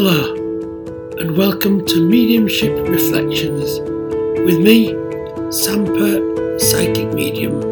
Hello, and welcome to Mediumship Reflections with me, Sam Pirt Psychic Medium.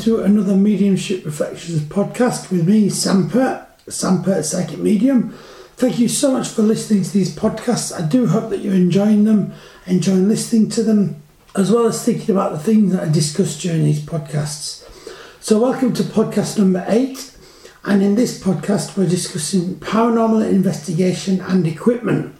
To another Mediumship Reflections podcast with me, Sam Pirt, Samper Psychic Medium. Thank you so much for listening to these podcasts. I do hope that you're enjoying them, enjoying listening to them, as well as thinking about the things that I discuss during these podcasts. So, welcome to podcast number eight. And in this podcast, we're discussing paranormal investigation and equipment.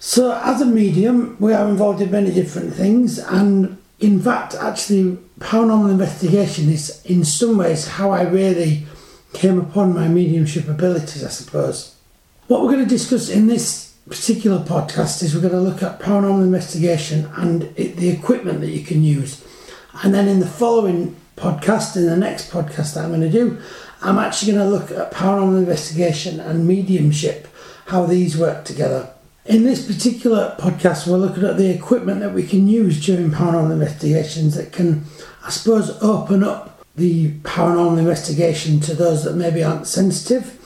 So, as a medium, we are involved in many different things, and in fact, actually, paranormal investigation is in some ways how I really came upon my mediumship abilities, I suppose. What we're going to discuss in this particular podcast is we're going to look at paranormal investigation and it, the equipment that you can use. And then in the following podcast, in the next podcast that I'm going to do, I'm actually going to look at paranormal investigation and mediumship, how these work together. In this particular podcast, we're looking at the equipment that we can use during paranormal investigations that can, I suppose, open up the paranormal investigation to those that maybe aren't sensitive.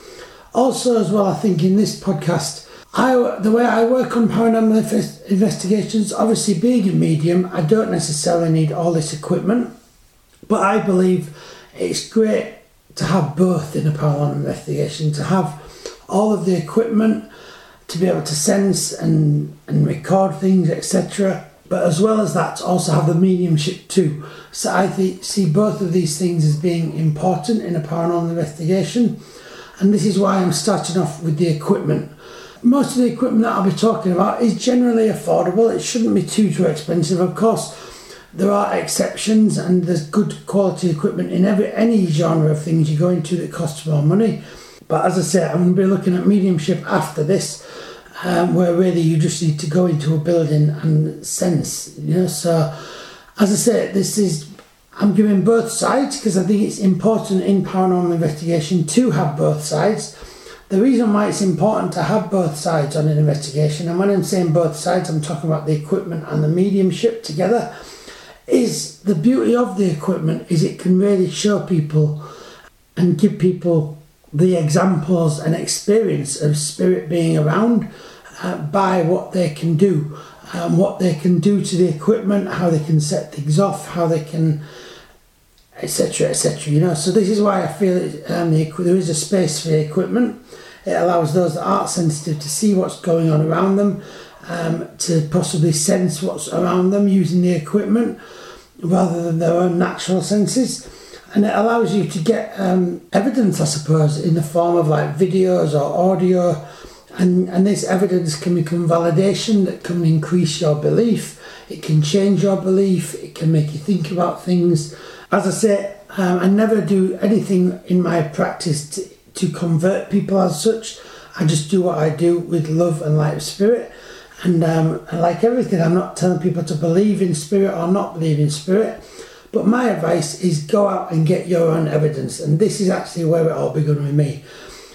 Also, as well, I think in this podcast, I, the way I work on paranormal investigations, obviously being a medium, I don't necessarily need all this equipment, but I believe it's great to have both in a paranormal investigation, to have all of the equipment to be able to sense and, and record things, etc. But as well as that, also have the mediumship too. So I th- see both of these things as being important in a paranormal investigation. And this is why I'm starting off with the equipment. Most of the equipment that I'll be talking about is generally affordable. It shouldn't be too too expensive. Of course, there are exceptions, and there's good quality equipment in every any genre of things you go into that costs more money. But as I say, I'm going to be looking at mediumship after this, um, where really you just need to go into a building and sense. You know, so as I said, this is I'm giving both sides because I think it's important in paranormal investigation to have both sides. The reason why it's important to have both sides on an investigation, and when I'm saying both sides, I'm talking about the equipment and the mediumship together, is the beauty of the equipment is it can really show people and give people the examples and experience of spirit being around uh, by what they can do, um, what they can do to the equipment, how they can set things off, how they can, etc., etc. You know, so this is why I feel um, the, there is a space for the equipment. It allows those that aren't sensitive to see what's going on around them, um, to possibly sense what's around them using the equipment rather than their own natural senses and it allows you to get um, evidence, I suppose, in the form of like videos or audio, and and this evidence can become validation that can increase your belief. It can change your belief. It can make you think about things. As I say, um, I never do anything in my practice to, to convert people as such. I just do what I do with love and light of spirit. And um, like everything, I'm not telling people to believe in spirit or not believe in spirit. But my advice is go out and get your own evidence, and this is actually where it all began with me.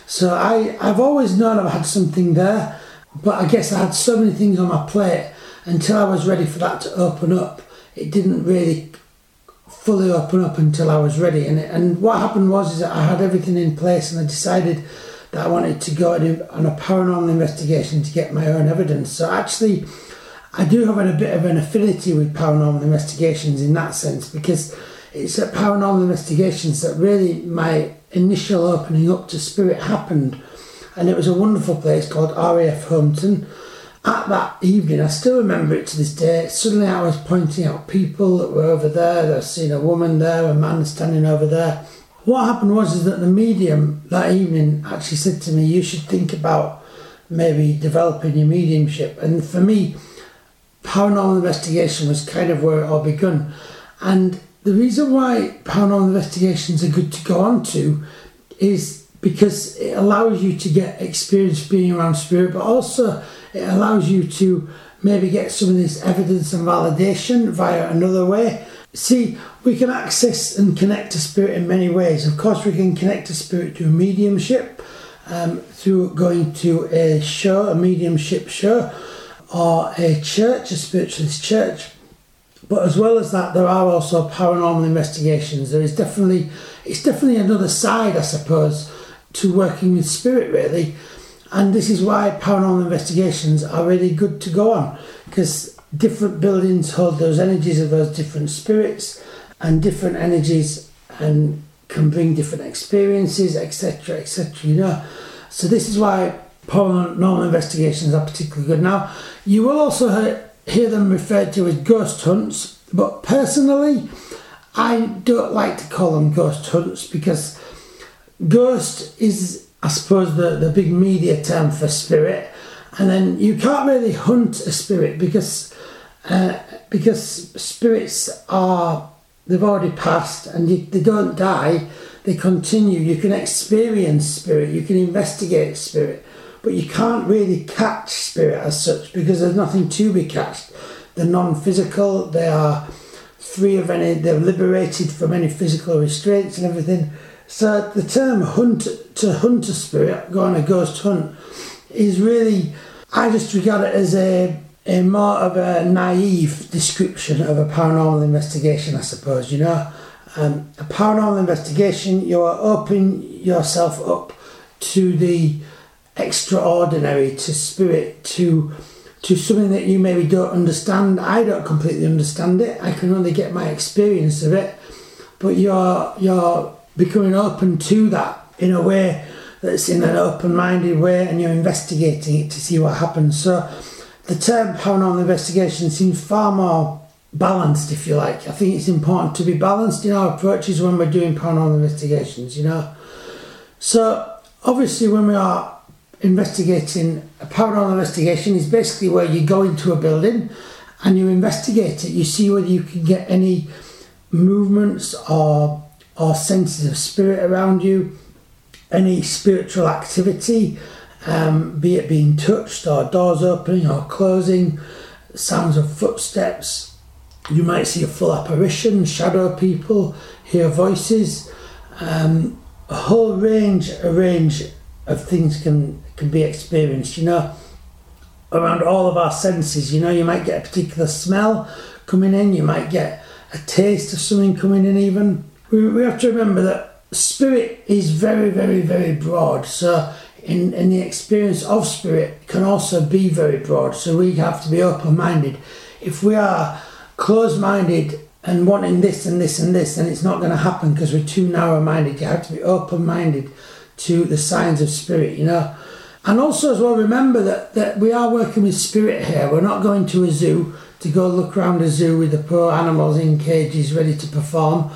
So I, I've always known I've had something there, but I guess I had so many things on my plate until I was ready for that to open up. It didn't really fully open up until I was ready. And, and what happened was is that I had everything in place and I decided that I wanted to go on a paranormal investigation to get my own evidence. So actually, I do have a bit of an affinity with paranormal investigations in that sense because it's at paranormal investigations that really my initial opening up to spirit happened. And it was a wonderful place called RAF Holmpton. At that evening, I still remember it to this day. Suddenly, I was pointing out people that were over there. I seen a woman there, a man standing over there. What happened was is that the medium that evening actually said to me, "You should think about maybe developing your mediumship." And for me, paranormal investigation was kind of where it all begun. And the reason why paranormal investigations are good to go on to is because it allows you to get experience being around spirit, but also it allows you to maybe get some of this evidence and validation via another way. See, we can access and connect to spirit in many ways. Of course, we can connect to spirit through mediumship, um, through going to a show, a mediumship show, or a church, a spiritualist church. But as well as that, there are also paranormal investigations. There is definitely, it's definitely another side, I suppose, to working with spirit, really. And this is why paranormal investigations are really good to go on because different buildings hold those energies of those different spirits and different energies and can bring different experiences, etc., etc. You know, so this is why paranormal investigations are particularly good. Now, you will also hear them referred to as ghost hunts, but personally, I don't like to call them ghost hunts because ghost is, I suppose, the, the big media term for spirit, and then you can't really hunt a spirit because uh, because spirits are they've already passed and you, they don't die they continue. You can experience spirit you can investigate spirit but you can't really catch spirit as such because there's nothing to be catched. They're non-physical. They are free of any they're liberated from any physical restraints and everything. So the term hunt to hunt a spirit go on a ghost hunt is really i just regard it as a a more of a naive description of a paranormal investigation, I suppose. You know, um, a paranormal investigation, you are opening yourself up to the extraordinary, to spirit, to to something that you maybe don't understand. I don't completely understand it. I can only get my experience of it, but you're you're becoming open to that in a way that's in an open-minded way, and you're investigating it to see what happens. So the term paranormal investigation seems far more balanced, if you like. I think it's important to be balanced in our approaches when we're doing paranormal investigations, you know. So, obviously, when we are investigating a paranormal investigation, is basically where you go into a building and you investigate it. You see whether you can get any movements or or senses of spirit around you, any spiritual activity, um, be it being touched or doors opening or closing, sounds of footsteps. You might see a full apparition, shadow people, hear voices. Um, a whole range, a range of things can can be experienced. You know, around all of our senses. You know, you might get a particular smell coming in. You might get a taste of something coming in. Even we, we have to remember that spirit is very, very, very broad. So in, in the experience of spirit can also be very broad. So we have to be open minded. If we are closed minded and wanting this and this and this, then it's not going to happen because we're too narrow minded. You have to be open minded to the signs of spirit, you know. And also, as well, remember that, that we are working with spirit here. We're not going to a zoo to go look around a zoo with the poor animals in cages ready to perform.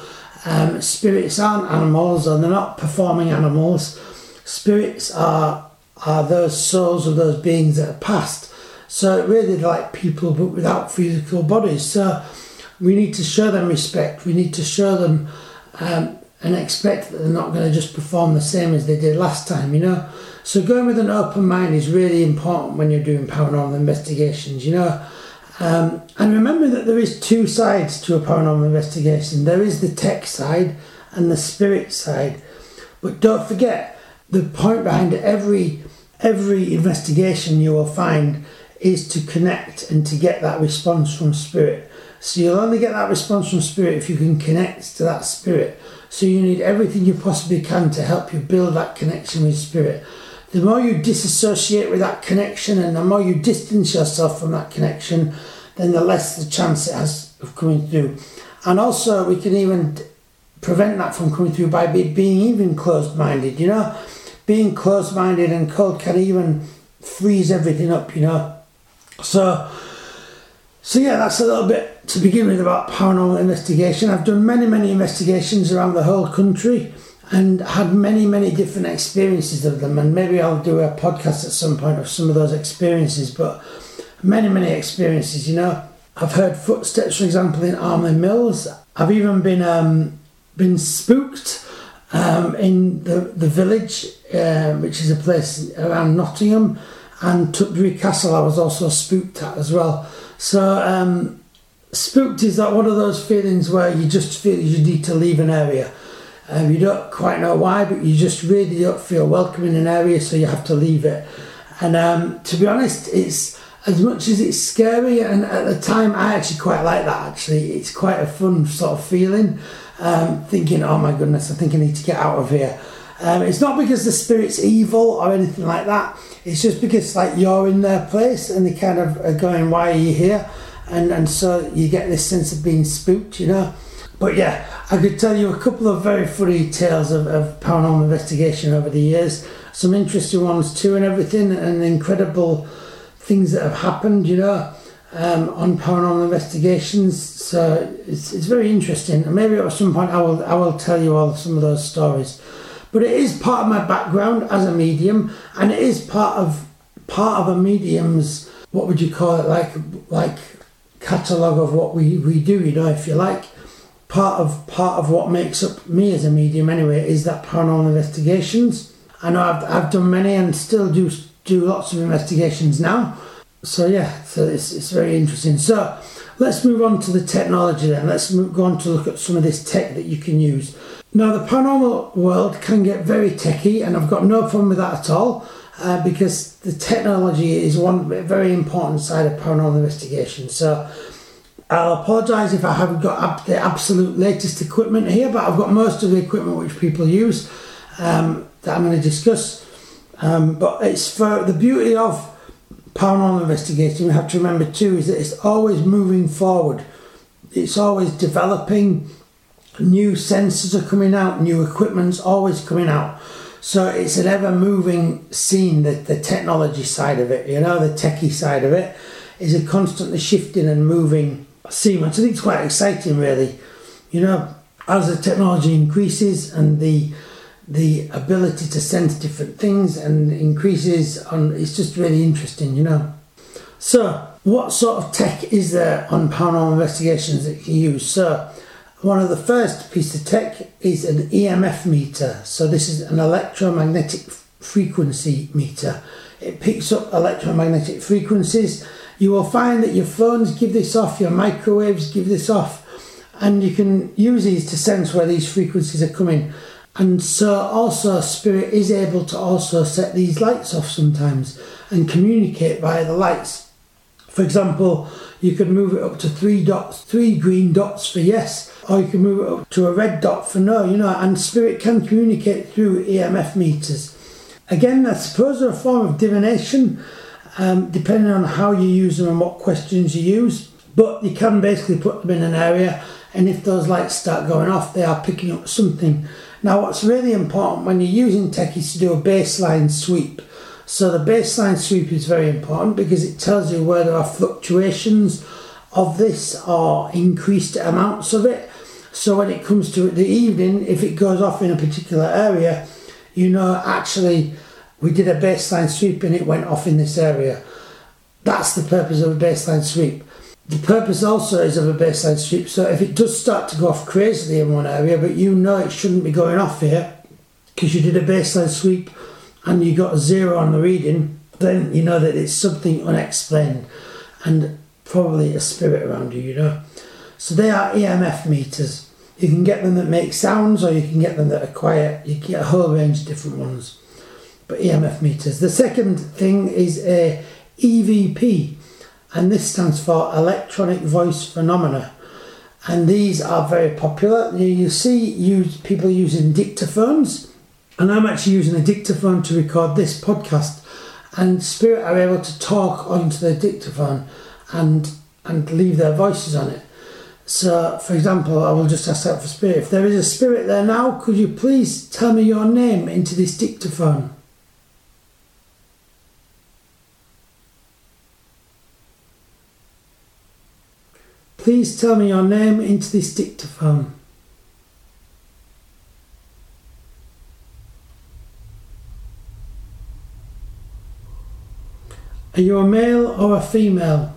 Um, spirits aren't animals, and they're not performing animals spirits are are those souls of those beings that are past. So really like people but without physical bodies. So we need to show them respect. We need to show them um, and expect that they're not going to just perform the same as they did last time, you know. So going with an open mind is really important when you're doing paranormal investigations, you know. Um, and remember that there is two sides to a paranormal investigation. There is the tech side and the spirit side. But don't forget, the point behind every every investigation you will find is to connect and to get that response from spirit. So you'll only get that response from spirit if you can connect to that spirit. So you need everything you possibly can to help you build that connection with spirit. The more you disassociate with that connection and the more you distance yourself from that connection, then the less the chance it has of coming through. And also, we can even prevent that from coming through by being even closed minded, you know being closed minded and cold can even freeze everything up, you know. So, so yeah, that's a little bit to begin with about paranormal investigation. I've done many, many investigations around the whole country and had many, many different experiences of them. And maybe I'll do a podcast at some point of some of those experiences, but many, many experiences, you know. I've heard footsteps, for example, in Armley Mills. I've even been um, been spooked um, in the the village, uh, which is a place around Nottingham, and Tutbury Castle. I was also spooked at as well. So um, spooked is that one of those feelings where you just feel you need to leave an area. Um, you don't quite know why, but you just really don't feel welcome in an area, so you have to leave it. And um, to be honest, it's as much as it's scary, and at the time, I actually quite like that. Actually, it's quite a fun sort of feeling. Um, thinking, oh my goodness, I think I need to get out of here. Um, it's not because the spirit's evil or anything like that. It's just because like you're in their place and they kind of are going, why are you here? And and so you get this sense of being spooked, you know. But yeah, I could tell you a couple of very funny tales of, of paranormal investigation over the years. Some interesting ones too, and everything, and incredible things that have happened, you know, um, on paranormal investigations. So it's, it's very interesting. And maybe at some point I will I will tell you all some of those stories. But it is part of my background as a medium, and it is part of part of a medium's what would you call it like like catalogue of what we, we do, you know, if you like. Part of part of what makes up me as a medium anyway is that paranormal investigations. I know I've, I've done many and still do do lots of investigations now. So yeah, so it's, it's very interesting. So let's move on to the technology then. Let's move, go on to look at some of this tech that you can use. Now the paranormal world can get very techy and I've got no problem with that at all uh, because the technology is one very important side of paranormal investigation. So I'll apologise if I haven't got the absolute latest equipment here, but I've got most of the equipment which people use um, that I'm going to discuss. Um, but it's for the beauty of paranormal investigation, we have to remember too is that it's always moving forward, it's always developing. New sensors are coming out, new equipment's always coming out. So it's an ever moving scene, the, the technology side of it, you know, the techie side of it is a constantly shifting and moving which I think it's quite exciting, really. You know, as the technology increases and the the ability to sense different things and increases on it's just really interesting, you know. So, what sort of tech is there on paranormal investigations that you can use? So, one of the first pieces of tech is an EMF meter. So this is an electromagnetic frequency meter. It picks up electromagnetic frequencies. You will find that your phones give this off, your microwaves give this off, and you can use these to sense where these frequencies are coming. And so also Spirit is able to also set these lights off sometimes and communicate via the lights. For example, you could move it up to three dots, three green dots for yes, or you can move it up to a red dot for no, you know, and spirit can communicate through EMF meters. Again, I suppose a form of divination, um, depending on how you use them and what questions you use, but you can basically put them in an area, and if those lights start going off, they are picking up something. Now, what's really important when you're using tech is to do a baseline sweep. So the baseline sweep is very important because it tells you where there are fluctuations of this or increased amounts of it. So when it comes to the evening, if it goes off in a particular area, you know actually we did a baseline sweep and it went off in this area. That's the purpose of a baseline sweep. The purpose also is of a baseline sweep. So if it does start to go off crazily in one area, but you know it shouldn't be going off here because you did a baseline sweep and you got a zero on the reading, then you know that it's something unexplained and probably a spirit around you, you know. So they are EMF meters. You can get them that make sounds or you can get them that are quiet. You get a whole range of different ones. But EMF meters. The second thing is a EVP, and this stands for electronic voice phenomena. And these are very popular. You, you see people using dictaphones and I'm actually using a dictaphone to record this podcast. And Spirit are able to talk onto the dictaphone and and leave their voices on it. So, for example, I will just ask that for Spirit. If there is a Spirit there now, could you please tell me your name into this dictaphone? Please tell me your name into this dictaphone. Are you a male or a female?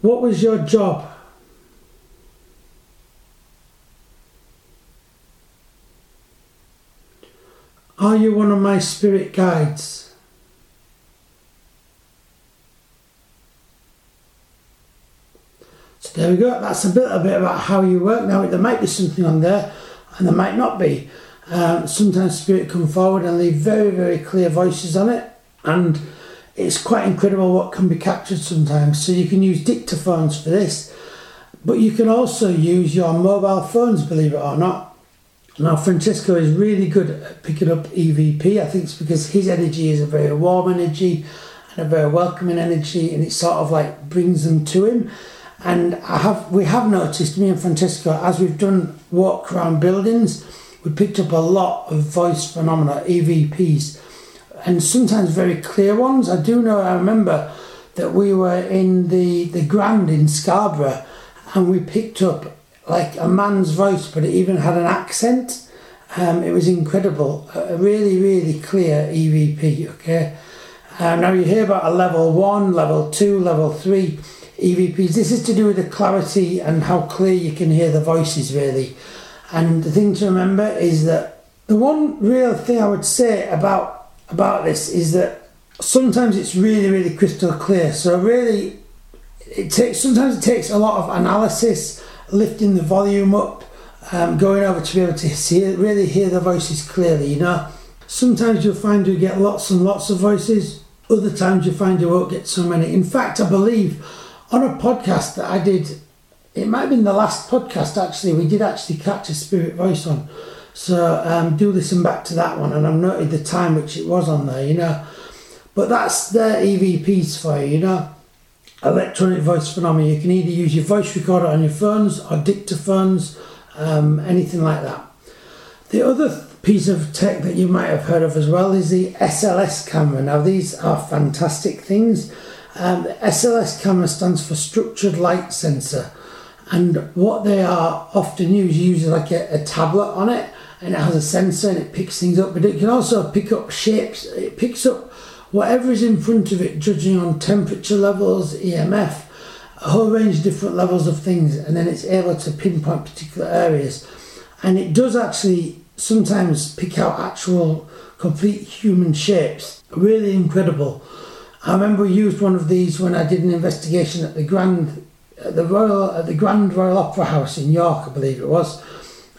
What was your job? Are you one of my spirit guides? So there we go. That's a bit a bit about how you work. Now there might be something on there, and there might not be. Um, sometimes spirit come forward and leave very very clear voices on it, and it's quite incredible what can be captured sometimes. So you can use dictaphones for this, but you can also use your mobile phones, believe it or not. Now, Francesco is really good at picking up EVP. I think it's because his energy is a very warm energy and a very welcoming energy, and it sort of like brings them to him. And I have we have noticed me and Francesco as we've done walk around buildings, we picked up a lot of voice phenomena, EVPs and sometimes very clear ones. I do know, I remember that we were in the, the Grand in Scarborough and we picked up like a man's voice, but it even had an accent. Um, it was incredible, a really, really clear EVP. Okay, uh, now you hear about a level one, level two, level three EVPs. This is to do with the clarity and how clear you can hear the voices, really. And the thing to remember is that the one real thing I would say about about this is that sometimes it's really, really crystal clear. So really, it takes sometimes it takes a lot of analysis, lifting the volume up, um, going over to be able to see really hear the voices clearly. You know, sometimes you'll find you get lots and lots of voices. Other times you find you won't get so many. In fact, I believe on a podcast that I did, it might have been the last podcast actually. We did actually catch a spirit voice on. So um, do listen back to that one, and I've noted the time which it was on there, you know. But that's their EVPs for you, you know. Electronic voice phenomena. You can either use your voice recorder on your phones or dictaphones, um, anything like that. The other piece of tech that you might have heard of as well is the SLS camera. Now, these are fantastic things. Um, the SLS camera stands for Structured Light Sensor, and what they are often used, use like a, a tablet on it, and it has a sensor and it picks things up, but it can also pick up shapes. It picks up whatever is in front of it, judging on temperature levels, EMF, a whole range of different levels of things, and then it's able to pinpoint particular areas. And it does actually sometimes pick out actual complete human shapes. Really incredible. I remember we used one of these when I did an investigation at the Grand, at the Royal, at the Grand Royal Opera House in York, I believe it was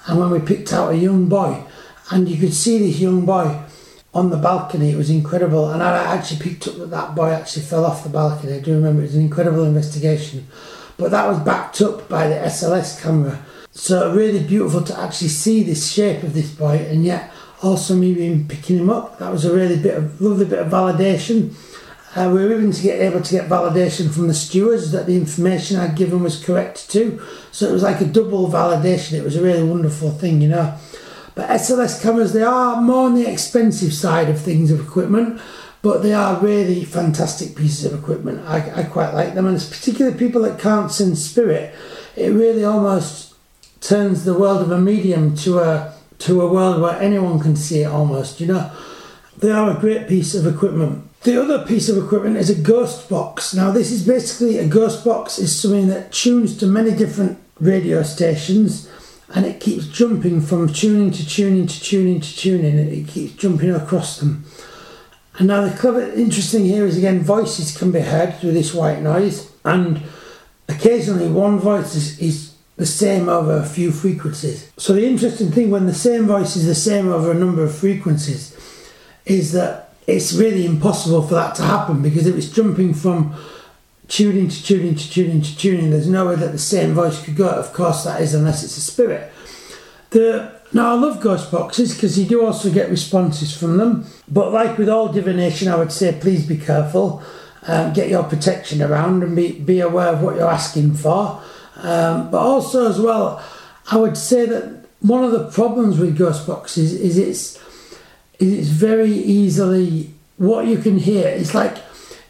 and when we picked out a young boy, and you could see this young boy on the balcony, it was incredible. And I actually picked up that that boy actually fell off the balcony. I do remember it was an incredible investigation, but that was backed up by the SLS camera. So really beautiful to actually see this shape of this boy, and yet also me being picking him up. That was a really bit of lovely bit of validation uh, we were even to get able to get validation from the stewards that the information I'd given was correct too. So it was like a double validation. It was a really wonderful thing, you know. But SLS cameras, they are more on the expensive side of things of equipment, but they are really fantastic pieces of equipment. I, I quite like them, and particularly people that can't sense spirit. It really almost turns the world of a medium to a to a world where anyone can see it almost. You know, they are a great piece of equipment. The other piece of equipment is a ghost box. Now, this is basically a ghost box is something that tunes to many different radio stations and it keeps jumping from tuning to tuning to tuning to tuning and it keeps jumping across them. And now the clever interesting here is again voices can be heard through this white noise and occasionally one voice is, is the same over a few frequencies. So the interesting thing when the same voice is the same over a number of frequencies is that it's really impossible for that to happen because if it's jumping from tuning to tuning to tuning to tuning, there's nowhere that the same voice could go. Of course, that is unless it's a spirit. The now I love ghost boxes because you do also get responses from them. But like with all divination, I would say please be careful. Um, get your protection around and be, be aware of what you're asking for. Um, but also as well, I would say that one of the problems with ghost boxes is it's it's very easily what you can hear. It's like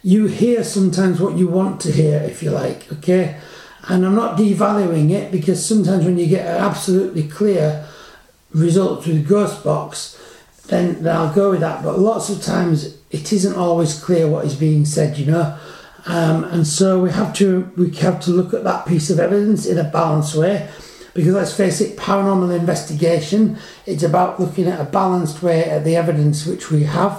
you hear sometimes what you want to hear, if you like, okay? And I'm not devaluing it because sometimes when you get an absolutely clear result with Ghost Box, then, then I'll go with that. But lots of times it isn't always clear what is being said, you know. Um, and so we have to we have to look at that piece of evidence in a balanced way, because let's face it, paranormal investigation it's about looking at a balanced way at the evidence which we have.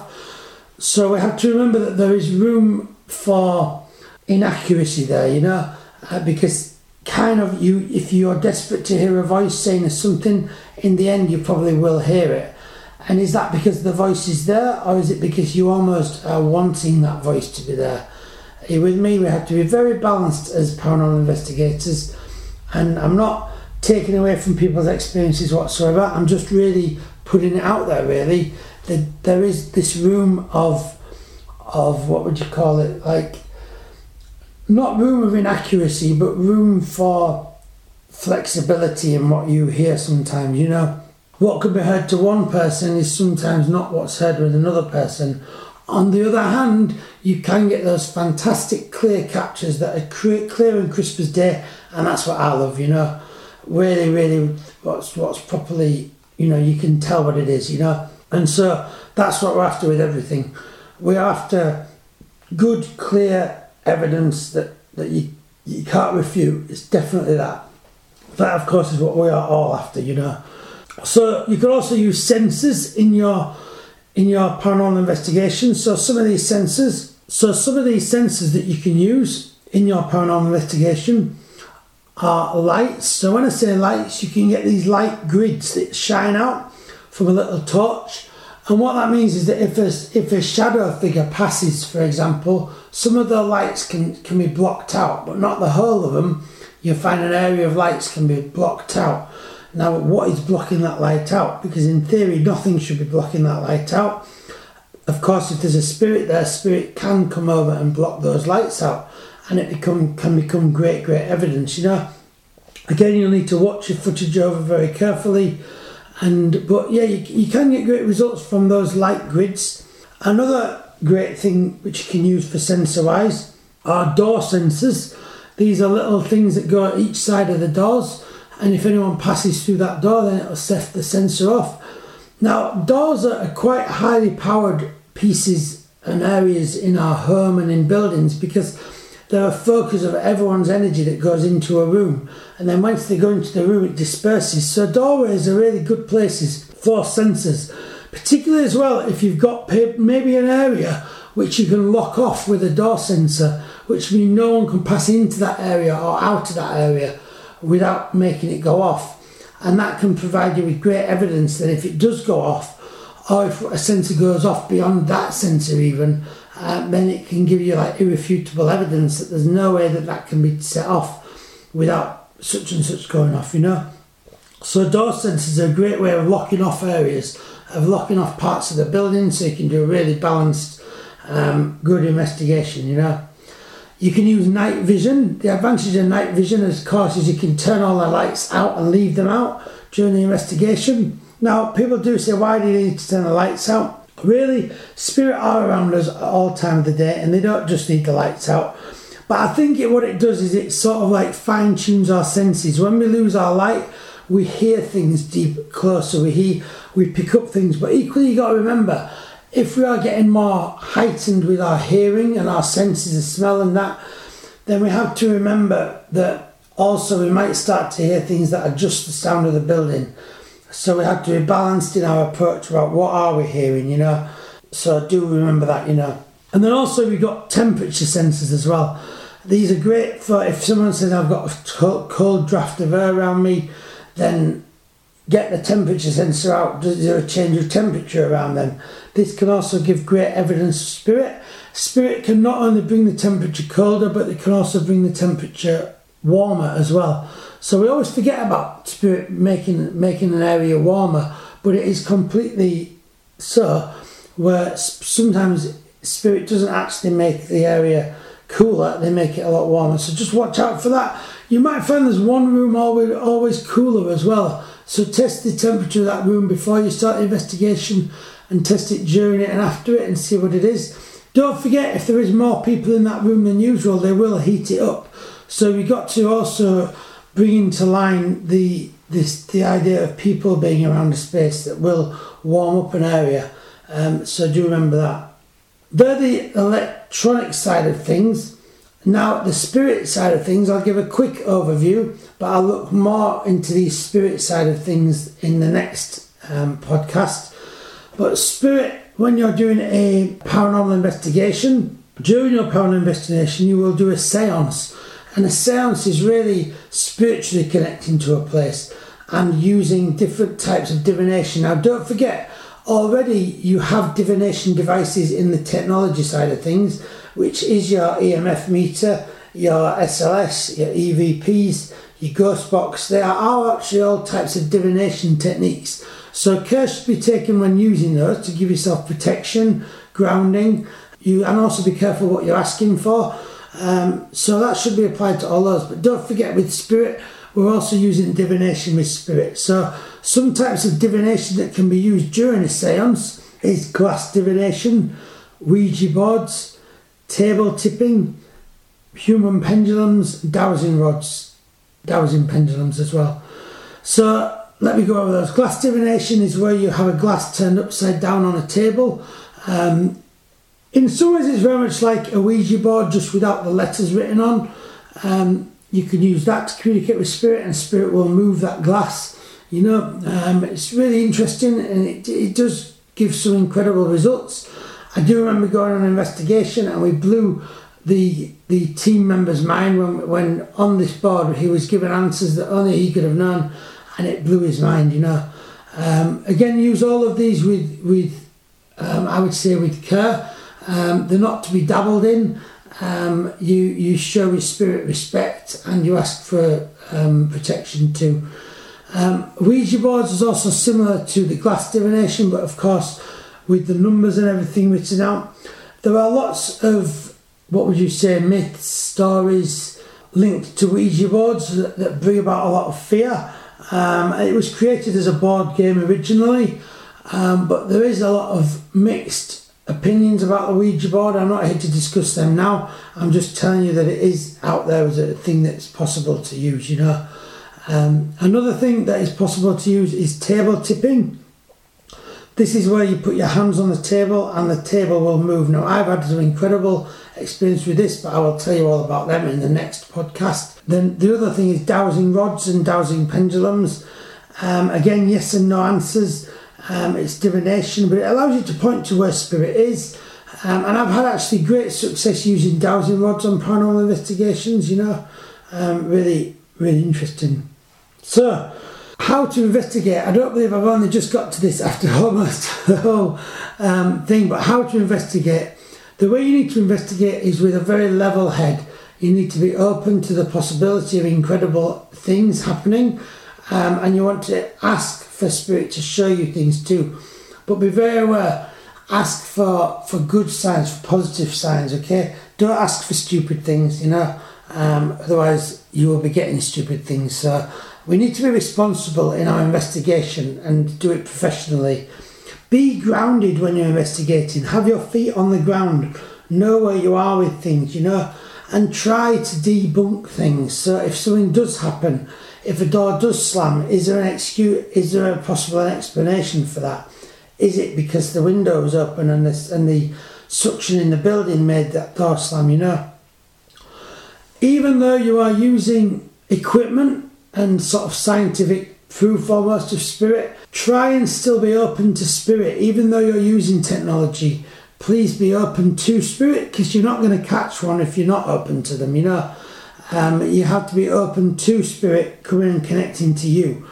So we have to remember that there is room for inaccuracy there, you know, uh, because kind of you if you're desperate to hear a voice saying something, in the end you probably will hear it. And is that because the voice is there, or is it because you almost are wanting that voice to be there? Are you with me? We have to be very balanced as paranormal investigators, and I'm not taking away from people's experiences whatsoever. I'm just really putting it out there. Really, that there is this room of of what would you call it? Like not room of inaccuracy, but room for flexibility in what you hear sometimes. You know, what could be heard to one person is sometimes not what's heard with another person. On the other hand, you can get those fantastic clear captures that are clear and crisp as day, and that's what I love, you know. Really, really, what's what's properly, you know, you can tell what it is, you know. And so that's what we're after with everything. We're after good, clear evidence that, that you, you can't refute. It's definitely that. That, of course, is what we are all after, you know. So you can also use sensors in your in your paranormal investigation. So some of these sensors, so some of these sensors that you can use in your paranormal investigation are lights. So when I say lights, you can get these light grids that shine out from a little touch. and what that means is that if a, if a shadow figure passes, for example, some of the lights can, can be blocked out, but not the whole of them. You find an area of lights can be blocked out. Now, what is blocking that light out? Because in theory, nothing should be blocking that light out. Of course, if there's a spirit there, spirit can come over and block those lights out, and it become can become great, great evidence. You know, again, you'll need to watch your footage over very carefully and but yeah, you, you can get great results from those light grids. Another great thing which you can use for sensor wise are door sensors. These are little things that go at each side of the doors, and if anyone passes through that door, then it'll set the sensor off. Now, doors are quite highly powered pieces and areas in our home and in buildings because they're a focus of everyone's energy that goes into a room. And then once they go into the room, it disperses. So doorways are really good places for sensors, particularly as well if you've got maybe an area which you can lock off with a door sensor, which means no one can pass into that area or out of that area without making it go off. And that can provide you with great evidence that if it does go off, or if a sensor goes off beyond that sensor even, uh, then it can give you like irrefutable evidence that there's no way that that can be set off without such and such going off, you know. So door sensors are a great way of locking off areas, of locking off parts of the building, so you can do a really balanced, um, good investigation, you know. You can use night vision. The advantage of night vision, of course, is you can turn all the lights out and leave them out during the investigation. Now, people do say, why do you need to turn the lights out? Really, spirit are around us at all time of the day, and they don't just need the lights out. But I think it, what it does is it sort of like fine tunes our senses. When we lose our light, we hear things deep closer. We hear, we pick up things. But equally, you got to remember, if we are getting more heightened with our hearing and our senses of smell and that, then we have to remember that also we might start to hear things that are just the sound of the building. So we have to be balanced in our approach about what are we hearing, you know. So do remember that, you know. And then also we've got temperature sensors as well. These are great for if someone says I've got a cold draft of air around me, then get the temperature sensor out. Does there a change of temperature around them? This can also give great evidence of spirit. Spirit can not only bring the temperature colder, but it can also bring the temperature warmer as well. So we always forget about spirit making making an area warmer, but it is completely so. Where sometimes spirit doesn't actually make the area cooler; they make it a lot warmer. So just watch out for that. You might find there's one room always always cooler as well. So test the temperature of that room before you start the investigation, and test it during it and after it, and see what it is. Don't forget, if there is more people in that room than usual, they will heat it up. So we got to also bring into line the this the idea of people being around a space that will warm up an area. Um, so do remember that. They're the electronic side of things. Now, the spirit side of things, I'll give a quick overview, but I'll look more into the spirit side of things in the next um, podcast. But spirit, when you're doing a paranormal investigation, during your paranormal investigation, you will do a seance. And a seance is really spiritually connecting to a place and using different types of divination. Now, don't forget, already you have divination devices in the technology side of things, which is your EMF meter, your SLS, your EVPs, your ghost box. They are actually all types of divination techniques. So care should be taken when using those to give yourself protection, grounding, you and also be careful what you're asking for. Um, so that should be applied to all those. But don't forget with spirit, we're also using divination with spirit. So some types of divination that can be used during a seance is glass divination, Ouija boards, table tipping, human pendulums, dowsing rods, dowsing pendulums as well. So let me go over those. Glass divination is where you have a glass turned upside down on a table. Um, in some ways, it's very much like a Ouija board, just without the letters written on. Um, you can use that to communicate with spirit, and spirit will move that glass. You know, um, it's really interesting, and it, it does give some incredible results. I do remember going on an investigation, and we blew the the team member's mind when when on this board he was given answers that only he could have known, and it blew his mind. You know, um, again, use all of these with with um, I would say with care. Um, they're not to be dabbled in. Um, you you show your spirit respect and you ask for um, protection too. Um, Ouija boards is also similar to the glass divination, but of course with the numbers and everything written out. There are lots of what would you say myths, stories linked to Ouija boards that, that bring about a lot of fear. Um, it was created as a board game originally, um, but there is a lot of mixed opinions about the Ouija board. I'm not here to discuss them now. I'm just telling you that it is out there as a thing that's possible to use, you know. Um, another thing that is possible to use is table tipping. This is where you put your hands on the table and the table will move. Now, I've had some incredible experience with this, but I will tell you all about them in the next podcast. Then the other thing is dowsing rods and dowsing pendulums. Um, again, yes and no answers. Um, it's divination, but it allows you to point to where spirit is. Um, and I've had actually great success using dowsing rods on paranormal investigations, you know. Um, really, really interesting. So, how to investigate. I don't believe I've only just got to this after almost the whole um, thing, but how to investigate. The way you need to investigate is with a very level head. You need to be open to the possibility of incredible things happening, um, and you want to ask for spirit to show you things too. But be very aware. Ask for for good signs, for positive signs. Okay, don't ask for stupid things. You know, um, otherwise you will be getting stupid things. So we need to be responsible in our investigation and do it professionally. Be grounded when you're investigating. Have your feet on the ground. Know where you are with things. You know, and try to debunk things. So if something does happen if a door does slam, is there an excuse? Is there a possible explanation for that? Is it because the window was open and the, and the suction in the building made that door slam? You know. Even though you are using equipment and sort of scientific proof almost of spirit, try and still be open to spirit, even though you're using technology. Please be open to spirit because you're not going to catch one if you're not open to them. You know um, you have to be open to spirit coming and connecting to you.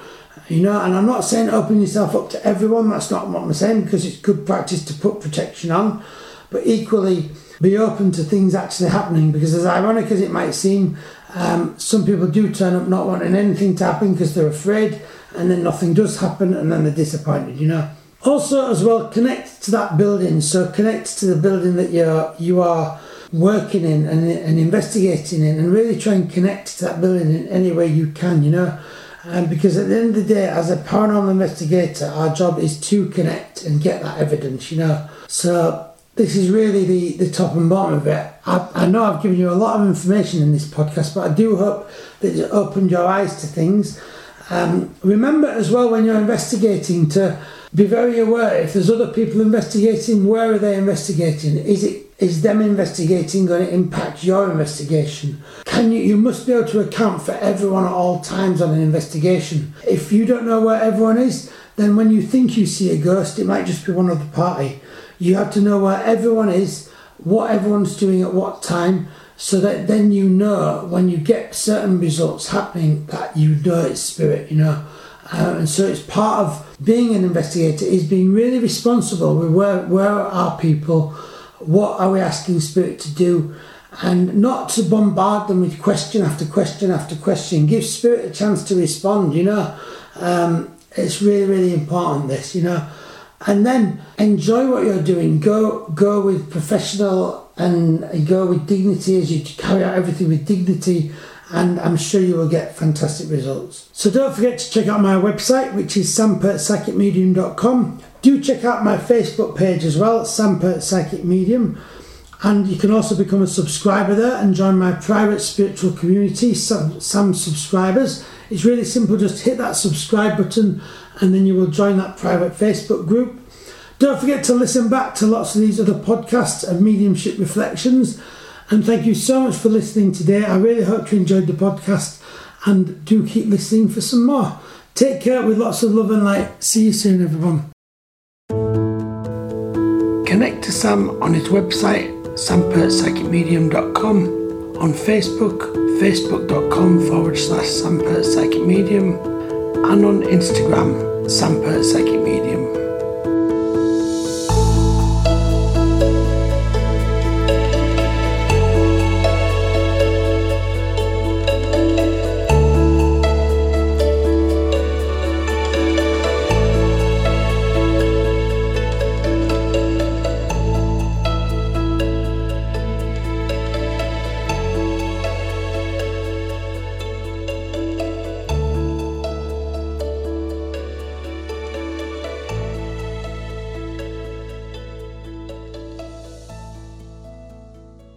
You know, and I'm not saying open yourself up to everyone, that's not what I'm saying because it's good practice to put protection on, but equally be open to things actually happening because, as ironic as it might seem, um, some people do turn up not wanting anything to happen because they're afraid, and then nothing does happen, and then they're disappointed, you know. Also, as well, connect to that building. So, connect to the building that you're you are working in and, and investigating in and really try and connect to that building in any way you can, you know. Um, because at the end of the day, as a paranormal investigator, our job is to connect and get that evidence, you know. So this is really the, the top and bottom of it. I, I know I've given you a lot of information in this podcast, but I do hope that it opened your eyes to things. Um, remember as well when you're investigating to be very aware if there's other people investigating, where are they investigating? Is it is them investigating going to impact your investigation? Can you you must be able to account for everyone at all times on an investigation. If you don't know where everyone is, then when you think you see a ghost, it might just be one other party. You have to know where everyone is, what everyone's doing at what time, so that then you know when you get certain results happening that you know it's spirit, you know. Uh, and so it's part of being an investigator is being really responsible with where where are people, what are we asking spirit to do, and not to bombard them with question after question after question. Give spirit a chance to respond, you know. Um, it's really really important this, you know. And then enjoy what you're doing. Go go with professional and go with dignity as you carry out everything with dignity and I'm sure you will get fantastic results. So don't forget to check out my website, which is sampirtpsychicmedium.com. Do check out my Facebook page as well, Sam Pirt Psychic Medium. And you can also become a subscriber there and join my private spiritual community, some, some subscribers. It's really simple, just hit that subscribe button and then you will join that private Facebook group. Don't forget to listen back to lots of these other podcasts of mediumship reflections. And thank you so much for listening today. I really hope you enjoyed the podcast and do keep listening for some more. Take care with lots of love and light. See you soon, everyone. Connect to Sam on his website, sampirtpsychicmedium.com, on Facebook, facebook.com forward slash sampirtpsychicmedium, and on Instagram, sampirtpsychicmedium.